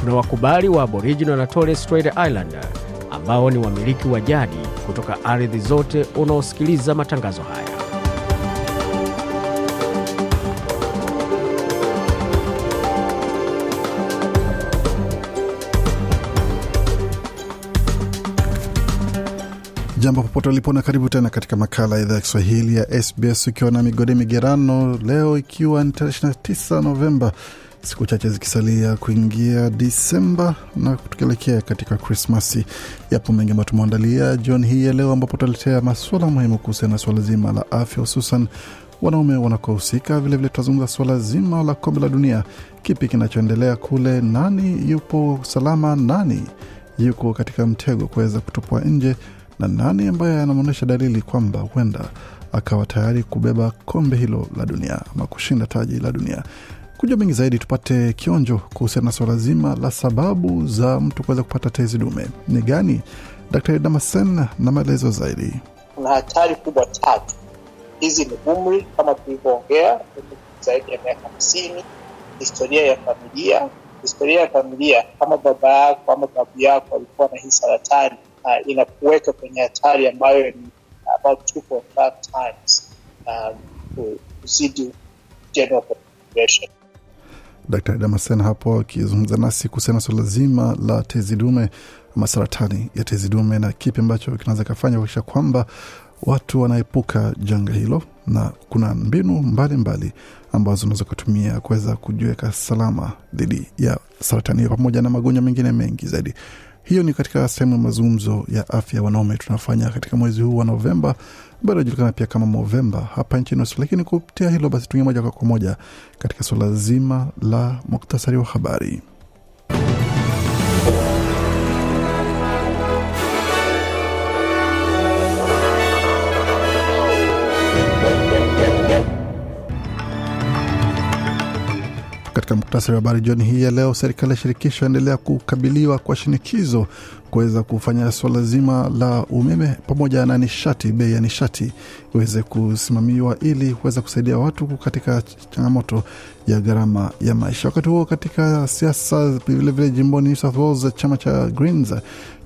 kuna wakubali wa aboriginal na torres strait islander ambao ni wamiliki wa jadi kutoka ardhi zote unaosikiliza matangazo haya. Jambo popote ulipo na karibu tena katika makala ya idhaa ya kiswahili ya sbs ukiwa na migode migerano leo ikiwa ni tarehe 29 novemba siku chache zikisalia kuingia disemba na tukielekea katika krismasi yapo mengi ambayo tumeandalia jioni hii ya leo ambapo tutaletea masuala muhimu kuhusiana na suala zima la afya hususan wanaume wanakohusika. Vilevile tutazungumza suala zima la kombe la dunia. Kipi kinachoendelea kule? Nani yupo salama? Nani yuko katika mtego kuweza kutupwa nje? Na nani ambaye anamwonyesha dalili kwamba huenda akawa tayari kubeba kombe hilo la dunia ama kushinda taji la dunia kujua mengi zaidi tupate kionjo kuhusiana na swala zima la sababu za mtu kuweza kupata tezi dume. Ni gani? Dr damasen na maelezo zaidi. Kuna hatari kubwa tatu. Hizi ni umri kama tulivyoongea zaidi ya miaka hamsini historia ya familia. Historia ya familia kama baba yako ama babu yako alikuwa na hii saratani uh, inakuweka kwenye hatari ambayo ni about 2.5 times um, kuzidi general population dr. Damasen hapo akizungumza nasi kuhusiana na suala zima la tezi dume ama saratani ya tezi dume na kipi ambacho kinaweza kafanya kuakisha kwamba watu wanaepuka janga hilo na kuna mbinu mbalimbali mbali ambazo unaweza ukatumia kuweza kujiweka salama dhidi ya saratani hiyo pamoja na magonjwa mengine mengi zaidi. Hiyo ni katika sehemu ya mazungumzo ya afya ya wanaume tunafanya katika mwezi huu wa novemba ambayo inajulikana pia kama movemba hapa nchini australia. Lakini kupitia hilo basi tuingie moja kwa moja katika suala zima la muktasari wa habari katika muktasari wa habari jioni hii ya leo. Serikali ya shirikisho yaendelea kukabiliwa kwa shinikizo kuweza kufanya suala zima la umeme pamoja na nishati bei ya nishati iweze kusimamiwa ili kuweza kusaidia watu katika changamoto ya gharama ya maisha. Wakati huo katika siasa vilevile jimboni New South Wales chama cha Greens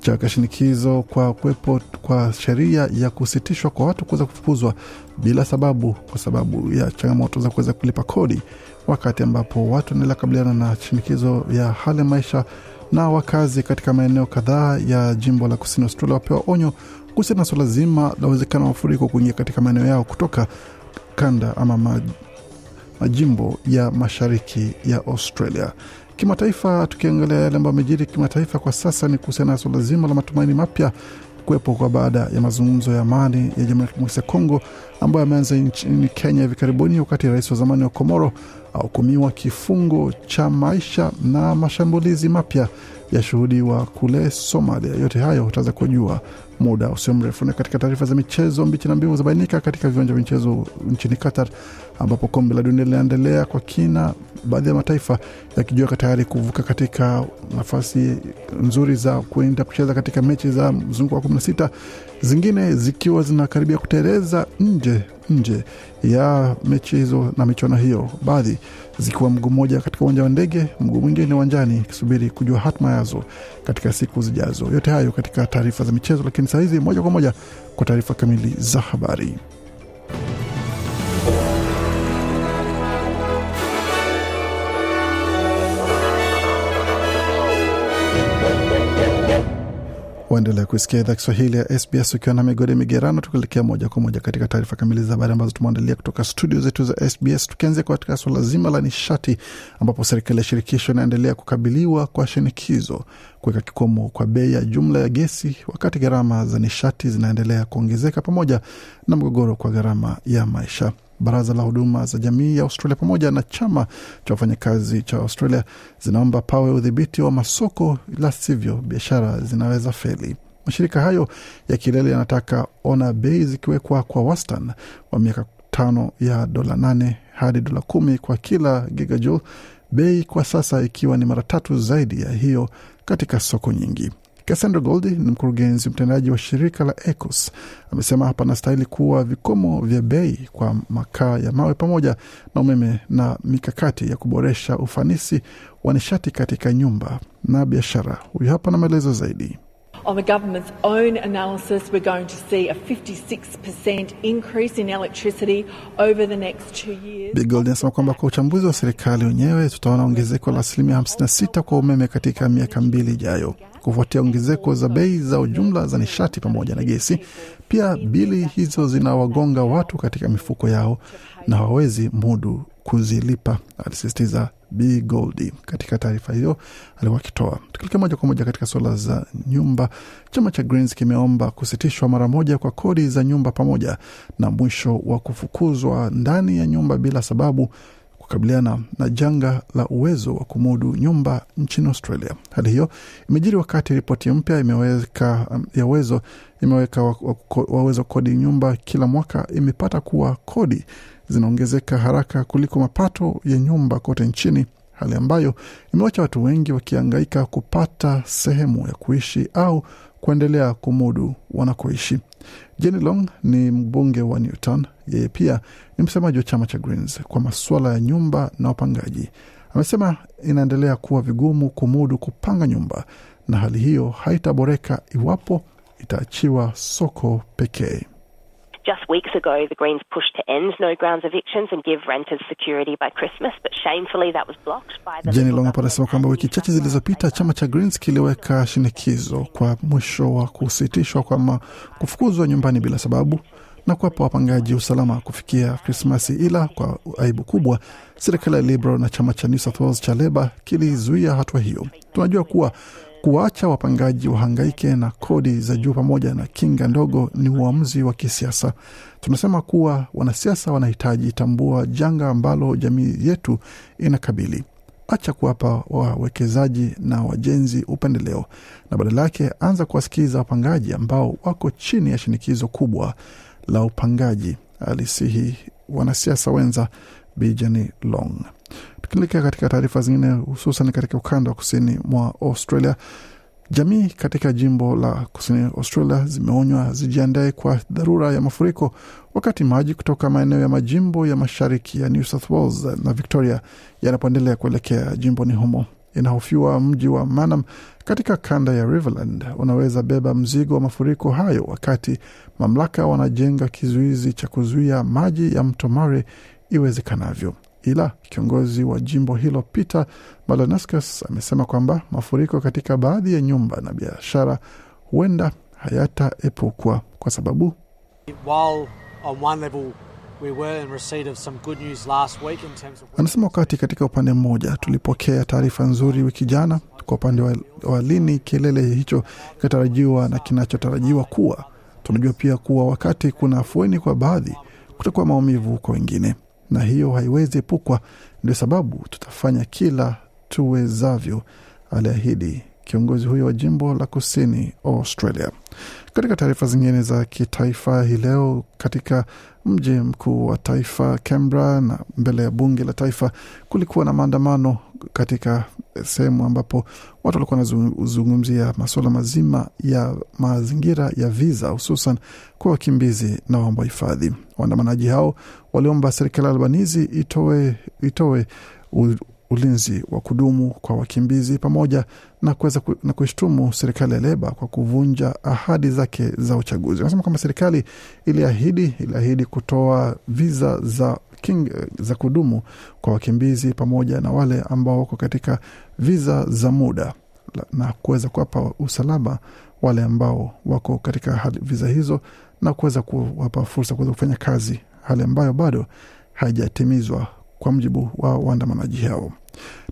chaweka shinikizo kwa kuwepo kwa sheria ya kusitishwa kwa watu kuweza kufukuzwa bila sababu kwa sababu ya changamoto za kuweza kulipa kodi wakati ambapo watu wanaendelea kabiliana na shinikizo ya hali ya maisha na wakazi katika maeneo kadhaa ya jimbo la kusini Australia wapewa onyo kuhusiana na suala zima la uwezekano wa mafuriko kuingia katika maeneo yao kutoka kanda ama majimbo ya mashariki ya Australia. Kimataifa, tukiangalia yale ambayo amejiri kimataifa kwa sasa ni kuhusiana na suala zima la matumaini mapya kuwepo kwa baada ya mazungumzo ya amani ya Jamhuri ya Kidemokrasia ya Kongo ambayo yameanza nchini Kenya hivi karibuni, wakati rais wa zamani wa Komoro ahukumiwa kifungo cha maisha na mashambulizi mapya yashuhudiwa kule Somalia. Yote hayo utaweza kujua muda usio mrefu. Na katika taarifa za michezo, mbichi na mbivu zabainika katika viwanja vya michezo nchini Qatar, ambapo kombe la dunia linaendelea kwa kina, baadhi ya mataifa yakijiweka tayari kuvuka katika nafasi nzuri za kuenda kucheza katika mechi za mzunguko wa 16 zingine zikiwa zinakaribia kuteleza nje nje ya mechi hizo na michuano hiyo, baadhi zikiwa mguu mmoja katika uwanja wa ndege, mguu mwingine uwanjani, ikisubiri kujua hatma yazo katika siku zijazo. Yote hayo katika taarifa za michezo, lakini saa hizi moja kwa moja kwa taarifa kamili za habari. Waendelea kuisikia idhaa Kiswahili ya SBS ukiwa na migode migerano, tukielekea moja kwa moja katika taarifa kamili za habari ambazo tumeandalia kutoka studio zetu za SBS, tukianzia katika suala zima la nishati, ambapo serikali ya shirikisho inaendelea kukabiliwa kwa shinikizo kuweka kikomo kwa bei ya jumla ya gesi, wakati gharama za nishati zinaendelea kuongezeka pamoja na mgogoro kwa gharama ya maisha. Baraza la huduma za jamii ya Australia pamoja na chama cha wafanyakazi cha Australia zinaomba pawe udhibiti wa masoko, la sivyo biashara zinaweza feli. Mashirika hayo ya kilele yanataka ona bei zikiwekwa kwa wastani wa miaka tano ya dola nane hadi dola kumi kwa kila gigajoule, bei kwa sasa ikiwa ni mara tatu zaidi ya hiyo katika soko nyingi. Cassandra goldi ni mkurugenzi mtendaji wa shirika la ECOS, amesema hapa anastahili kuwa vikomo vya bei kwa makaa ya mawe pamoja na umeme na mikakati ya kuboresha ufanisi wa nishati katika nyumba na biashara. Huyu hapa na maelezo zaidi. On the government's own analysis, we're going to see a 56% increase in electricity over the next two years. Bigold anasema kwamba kwa uchambuzi wa serikali wenyewe tutaona ongezeko la asilimia 56 kwa umeme katika miaka mbili ijayo, kufuatia ongezeko za bei za ujumla za nishati pamoja na gesi. Pia bili hizo zinawagonga watu katika mifuko yao na hawawezi mudu kuzilipa, alisisitiza B Goldie. katika taarifa hiyo alikuwa akitoa. Tukilekea moja kwa moja katika suala za nyumba, chama cha Greens kimeomba kusitishwa mara moja kwa kodi za nyumba pamoja na mwisho wa kufukuzwa ndani ya nyumba bila sababu kukabiliana na janga la uwezo wa kumudu nyumba nchini Australia. Hali hiyo imejiri wakati ripoti mpya imeweka ya uwezo imeweka wawezo wa kodi nyumba kila mwaka imepata kuwa kodi zinaongezeka haraka kuliko mapato ya nyumba kote nchini, hali ambayo imewacha watu wengi wakiangaika kupata sehemu ya kuishi au kuendelea kumudu wanakoishi. Jenny Long ni mbunge wa Newton. Yeye pia ni msemaji wa chama cha Greens kwa masuala ya nyumba na wapangaji. Amesema inaendelea kuwa vigumu kumudu kupanga nyumba na hali hiyo haitaboreka iwapo itaachiwa soko pekee. Just weeks ago, the Greens pushed to end no grounds evictions and give renters security by Christmas, but shamefully that was blocked by the. Jenny Long anasema kwamba wiki chache zilizopita chama cha Greens kiliweka shinikizo kwa mwisho wa kusitishwa kwa kufukuzwa nyumbani bila sababu na kuwapa wapangaji usalama kufikia Krismasi, ila kwa aibu kubwa serikali ya Liberal na chama cha New South Wales cha Leba kilizuia hatua hiyo. Tunajua kuwa kuwaacha wapangaji wahangaike na kodi za juu pamoja na kinga ndogo ni uamuzi wa kisiasa. Tunasema kuwa wanasiasa wanahitaji tambua janga ambalo jamii yetu inakabili. Acha kuwapa wawekezaji na wajenzi upendeleo, na badala yake anza kuwasikiza wapangaji ambao wako chini ya shinikizo kubwa la upangaji, alisihi wanasiasa wenza Bijani Long. Tukielekea katika taarifa zingine, hususan katika ukanda wa kusini mwa Australia, jamii katika jimbo la kusini Australia zimeonywa zijiandae kwa dharura ya mafuriko wakati maji kutoka maeneo ya majimbo ya mashariki ya New South Wales na Victoria yanapoendelea kuelekea jimboni humo. Inahofiwa mji wa Manam katika kanda ya Riverland unaweza beba mzigo wa mafuriko hayo, wakati mamlaka wanajenga kizuizi cha kuzuia maji ya mto Murray iwezekanavyo. Ila kiongozi wa jimbo hilo Peter Malanaskas amesema kwamba mafuriko katika baadhi ya nyumba na biashara huenda hayataepukwa kwa sababu While on one level we were in receipt of some good news last week in terms of Anasema wakati katika upande mmoja tulipokea taarifa nzuri wiki jana, kwa upande wa, wa lini kilele hicho kinatarajiwa na kinachotarajiwa kuwa, tunajua pia kuwa wakati kuna afueni kwa baadhi, kutakuwa maumivu kwa wengine, na hiyo haiwezi epukwa. Ndio sababu tutafanya kila tuwezavyo, aliahidi kiongozi huyo wa jimbo la kusini Australia. Katika taarifa zingine za kitaifa hii leo, katika mji mkuu wa taifa Canberra na mbele ya bunge la taifa kulikuwa na maandamano katika sehemu ambapo watu walikuwa wanazungumzia masuala mazima ya mazingira ya viza, hususan kwa wakimbizi na waomba hifadhi. Waandamanaji hao waliomba serikali ya Albanizi itoe, itoe ulinzi wa kudumu kwa wakimbizi pamoja na kuweza ku, na kuishtumu serikali ya Leba kwa kuvunja ahadi zake za uchaguzi. Wanasema kwamba serikali iliahidi iliahidi kutoa viza za king, za kudumu kwa wakimbizi pamoja na wale ambao wako katika viza za muda na kuweza kuwapa usalama wale ambao wako katika hali viza hizo na kuweza kuwapa fursa kuweza kufanya kazi, hali ambayo bado haijatimizwa kwa mjibu wa waandamanaji hao.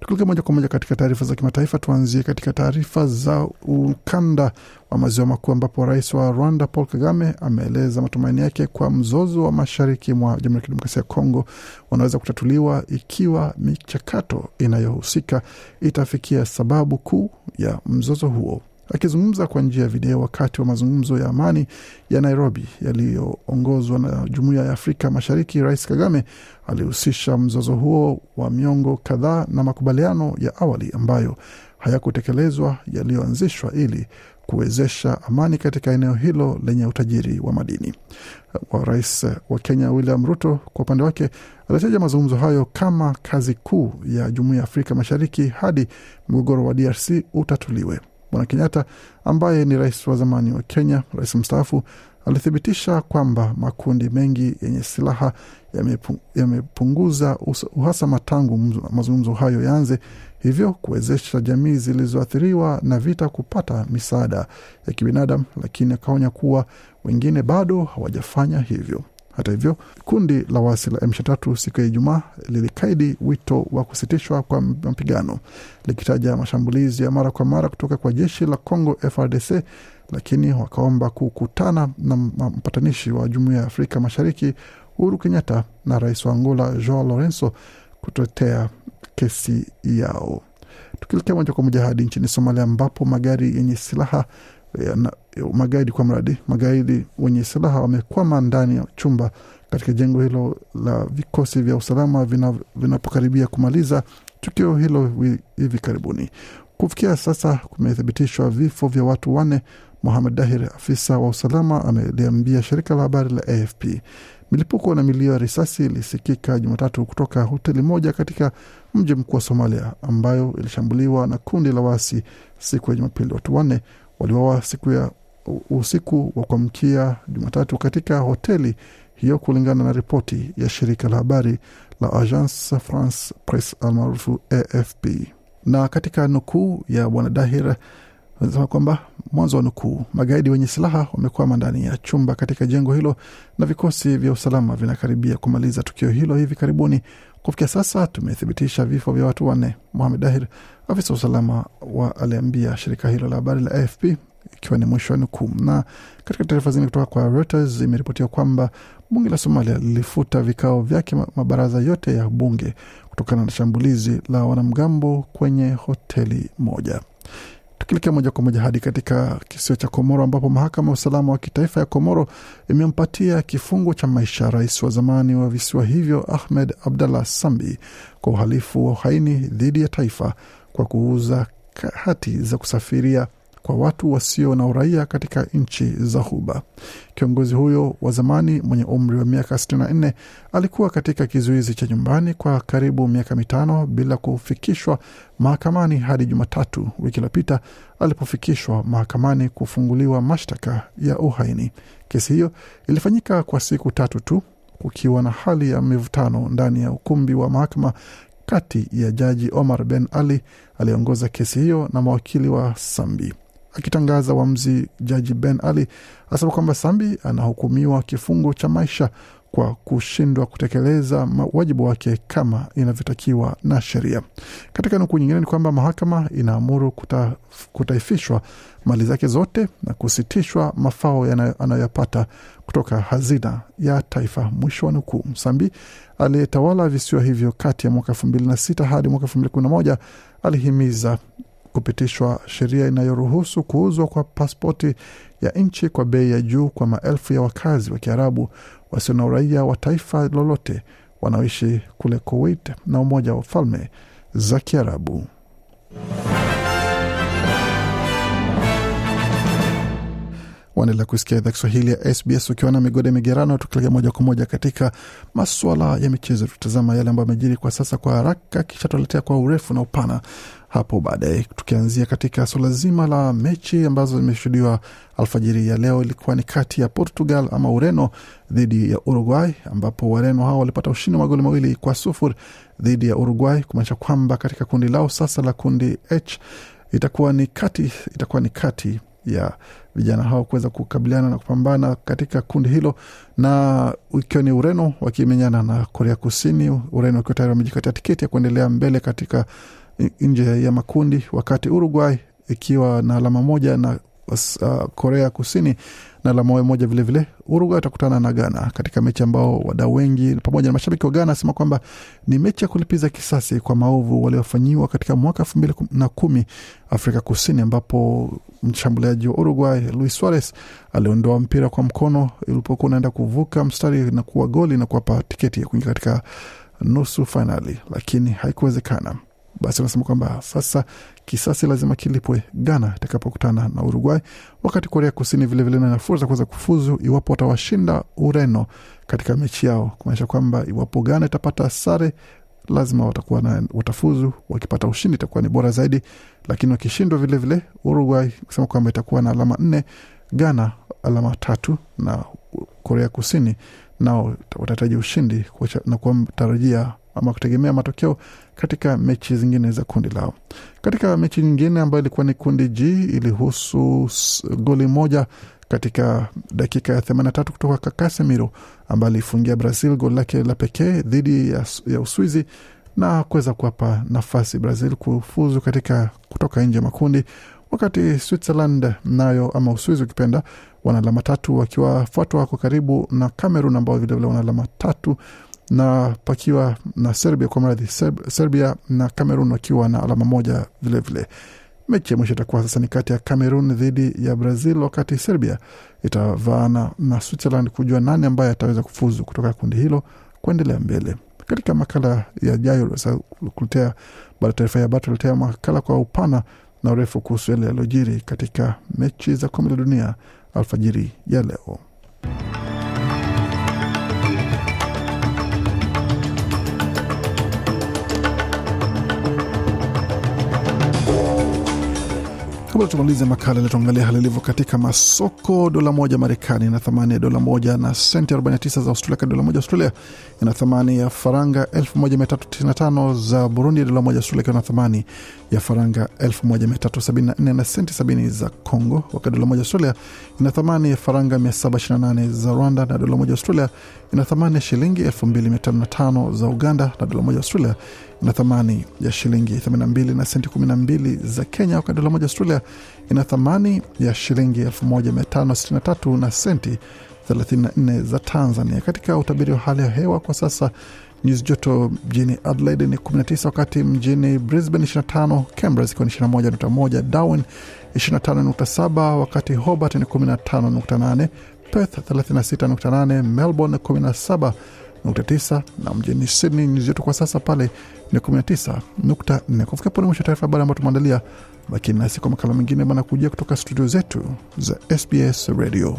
Tukilekea moja kwa moja katika taarifa za kimataifa, tuanzie katika taarifa za ukanda wa maziwa makuu ambapo rais wa Rwanda Paul Kagame ameeleza matumaini yake kwa mzozo wa mashariki mwa Jamhuri ya Kidemokrasia ya Kongo unaweza kutatuliwa ikiwa michakato inayohusika itafikia sababu kuu ya mzozo huo. Akizungumza kwa njia ya video wakati wa mazungumzo ya amani ya Nairobi yaliyoongozwa na Jumuiya ya Afrika Mashariki, Rais Kagame alihusisha mzozo huo wa miongo kadhaa na makubaliano ya awali ambayo hayakutekelezwa yaliyoanzishwa ili kuwezesha amani katika eneo hilo lenye utajiri wa madini. Wa rais wa Kenya William Ruto kwa upande wake alitaja mazungumzo hayo kama kazi kuu ya Jumuiya ya Afrika Mashariki hadi mgogoro wa DRC utatuliwe. Bwana Kenyatta ambaye ni rais wa zamani wa Kenya, rais mstaafu, alithibitisha kwamba makundi mengi yenye silaha yamepunguza uhasama tangu mazungumzo hayo yaanze, hivyo kuwezesha jamii zilizoathiriwa na vita kupata misaada ya kibinadamu, lakini akaonya kuwa wengine bado hawajafanya hivyo. Hata hivyo kundi la waasi la M23 siku ya Ijumaa lilikaidi wito wa kusitishwa kwa mapigano likitaja mashambulizi ya mara kwa mara kutoka kwa jeshi la Congo FRDC, lakini wakaomba kukutana na mpatanishi wa Jumuiya ya Afrika Mashariki Uhuru Kenyatta na rais wa Angola Joao Lorenzo kutetea kesi yao. Tukielekea moja kwa moja hadi nchini Somalia ambapo magari yenye silaha na magaidi kwa mradi magaidi wenye silaha wamekwama ndani ya chumba katika jengo hilo la vikosi vya usalama vinapokaribia vina kumaliza tukio hilo hivi karibuni. Kufikia sasa kumethibitishwa vifo vya watu wanne. Mohamed Dahir, afisa wa usalama, ameliambia shirika la habari la AFP milipuko na milio ya risasi ilisikika Jumatatu kutoka hoteli moja katika mji mkuu wa Somalia ambayo ilishambuliwa na kundi la waasi siku ya Jumapili. Watu wanne waliwawa siku ya usiku wa kuamkia Jumatatu katika hoteli hiyo, kulingana na ripoti ya shirika la habari la Agence France Presse almaarufu AFP. Na katika nukuu ya bwana Dahir anasema kwamba mwanzo wa nukuu, magaidi wenye silaha wamekwama ndani ya chumba katika jengo hilo na vikosi vya usalama vinakaribia kumaliza tukio hilo hivi karibuni. Kufikia sasa tumethibitisha vifo vya watu wanne. Mohamed Dahir, afisa wa usalama wa aliambia shirika hilo la habari la AFP ikiwa ni mwisho wa nukuu. Na katika taarifa zingine kutoka kwa Reuters imeripotiwa kwamba bunge la Somalia lilifuta vikao vyake mabaraza yote ya bunge kutokana na shambulizi la wanamgambo kwenye hoteli moja. Tukielekea moja kwa moja hadi katika kisiwa cha Komoro ambapo mahakama ya usalama wa kitaifa ya Komoro imempatia kifungo cha maisha rais wa zamani wa visiwa hivyo Ahmed Abdallah Sambi kwa uhalifu wa uhaini dhidi ya taifa kwa kuuza hati za kusafiria kwa watu wasio na uraia katika nchi za Ghuba. Kiongozi huyo wa zamani mwenye umri wa miaka 64 alikuwa katika kizuizi cha nyumbani kwa karibu miaka mitano bila kufikishwa mahakamani hadi Jumatatu wiki iliyopita alipofikishwa mahakamani kufunguliwa mashtaka ya uhaini. Kesi hiyo ilifanyika kwa siku tatu tu, kukiwa na hali ya mivutano ndani ya ukumbi wa mahakama kati ya jaji Omar Ben Ali aliyeongoza kesi hiyo na mawakili wa Sambi. Akitangaza uamuzi, jaji Ben Ali asema kwamba Sambi anahukumiwa kifungo cha maisha kwa kushindwa kutekeleza wajibu wake kama inavyotakiwa na sheria. Katika nukuu nyingine ni kwamba mahakama inaamuru kuta, kutaifishwa mali zake zote na kusitishwa mafao anayoyapata kutoka hazina ya taifa. Mwisho wa nukuu. Msambi aliyetawala visiwa hivyo kati ya mwaka elfu mbili na sita hadi mwaka elfu mbili kumi na moja alihimiza kupitishwa sheria inayoruhusu kuuzwa kwa paspoti ya nchi kwa bei ya juu kwa maelfu ya wakazi wa Kiarabu wasio na uraia wa taifa lolote wanaoishi kule Kuwait na Umoja wa Falme za Kiarabu. Waendelea kusikia idhaa Kiswahili ya SBS ukiwa na migode migerano, tukielekea moja kwa moja katika maswala ya michezo. Tutazama yale ambayo amejiri kwa sasa kwa haraka, kisha tutaletea kwa urefu na upana hapo baadaye, tukianzia katika suala zima la mechi ambazo zimeshuhudiwa alfajiri ya leo. Ilikuwa ni kati ya Portugal ama Ureno dhidi ya Uruguay, ambapo Wareno hao walipata ushindi wa magoli mawili kwa sufuri dhidi ya Uruguay, kumaanisha kwamba katika kundi lao sasa la kundi H itakuwa ni kati itakuwa ni kati ya vijana hao kuweza kukabiliana na kupambana katika kundi hilo, na ikiwa ni Ureno wakimenyana na Korea Kusini, Ureno wakiwa tayari wamejikatia tiketi ya kuendelea mbele katika nje ya makundi, wakati Uruguay ikiwa na alama moja na uh, Korea Kusini na alama moja vilevile. Uruguay atakutana na Ghana katika mechi ambao wadau wengi pamoja na mashabiki wa Ghana asema kwamba ni mechi ya kulipiza kisasi kwa maovu waliofanyiwa katika mwaka elfu mbili na kumi Afrika Kusini, ambapo mshambuliaji wa Uruguay Luis Suarez aliondoa mpira kwa mkono ulipokuwa unaenda kuvuka mstari na kuwa goli na kuwapa tiketi ya kuingia katika nusu fainali, lakini haikuwezekana. Basi wanasema kwamba sasa kisasi lazima kilipwe Ghana itakapokutana na Uruguay, wakati Korea Kusini vilevile na fursa kuweza kufuzu iwapo watawashinda Ureno katika mechi yao, kumaanisha kwamba iwapo Ghana itapata sare lazima watakuwa na watafuzu. Wakipata ushindi itakuwa ni bora zaidi, lakini wakishindwa vilevile, Uruguay kusema kwamba itakuwa na alama nne, Ghana alama tatu na Korea Kusini nao watahitaji ushindi na kutarajia ama kutegemea matokeo katika mechi zingine za kundi lao. Katika mechi nyingine ambayo ilikuwa ni kundi G ilihusu goli moja katika dakika ya 83 kutoka kwa Casemiro ambaye alifungia Brazil goli lake la pekee dhidi ya, ya Uswizi na kuweza kuwapa nafasi Brazil kufuzu katika kutoka nje ya makundi, wakati Switzerland nayo ama Uswizi ukipenda wana alama tatu wakiwafuatwa kwa karibu na Cameroon ambao vilevile wana alama tatu na pakiwa na Serbia kwa mradhi Serbia na Cameroon wakiwa na alama moja vilevile vile. Mechi ya mwisho itakuwa sasa ni kati ya Cameroon dhidi ya Brazil, wakati Serbia itavaana na Switzerland kujua nani ambaye ataweza kufuzu kutoka kundi hilo kuendelea mbele. Katika makala yajayo kuletea baada taarifa ya habari tuletea makala kwa upana na urefu kuhusu yale yaliyojiri katika mechi za kombe la dunia alfajiri ya leo. Kabla tumalize makala ile, tuangalia hali ilivyo katika masoko. Dola moja Marekani ina thamani ya dola moja na senti 49 za Australia. Kati dola moja Australia ina thamani ya faranga 1395 za Burundi. Dola moja Australia ikiwa na thamani ya faranga 1374 na senti 70 za Congo, wakati dola moja Australia ina thamani ya faranga 728 za Rwanda, na dola moja Australia ina thamani ya shilingi 2505 za Uganda, na dola moja Australia ina thamani ya shilingi 82 na senti 12 za Kenya, wakati dola moja Australia ina thamani ya shilingi 1563 na senti 34 za Tanzania. Katika utabiri wa hali ya hewa kwa sasa, nyuzi joto mjini Adelaide ni 19, wakati mjini Brisbane 25, Canberra zikiwa ni 21.1, Darwin 25.7, wakati Hobart ni 15.8, Perth 36.8, Melbourne 17.9 na mjini Sydney nyuzi joto kwa sasa pale ni 19.4. Kufikia pone mwisho taarifa habari ambayo tumeandalia, lakini nasi kwa makala mengine manakujia kutoka studio zetu za SBS Radio.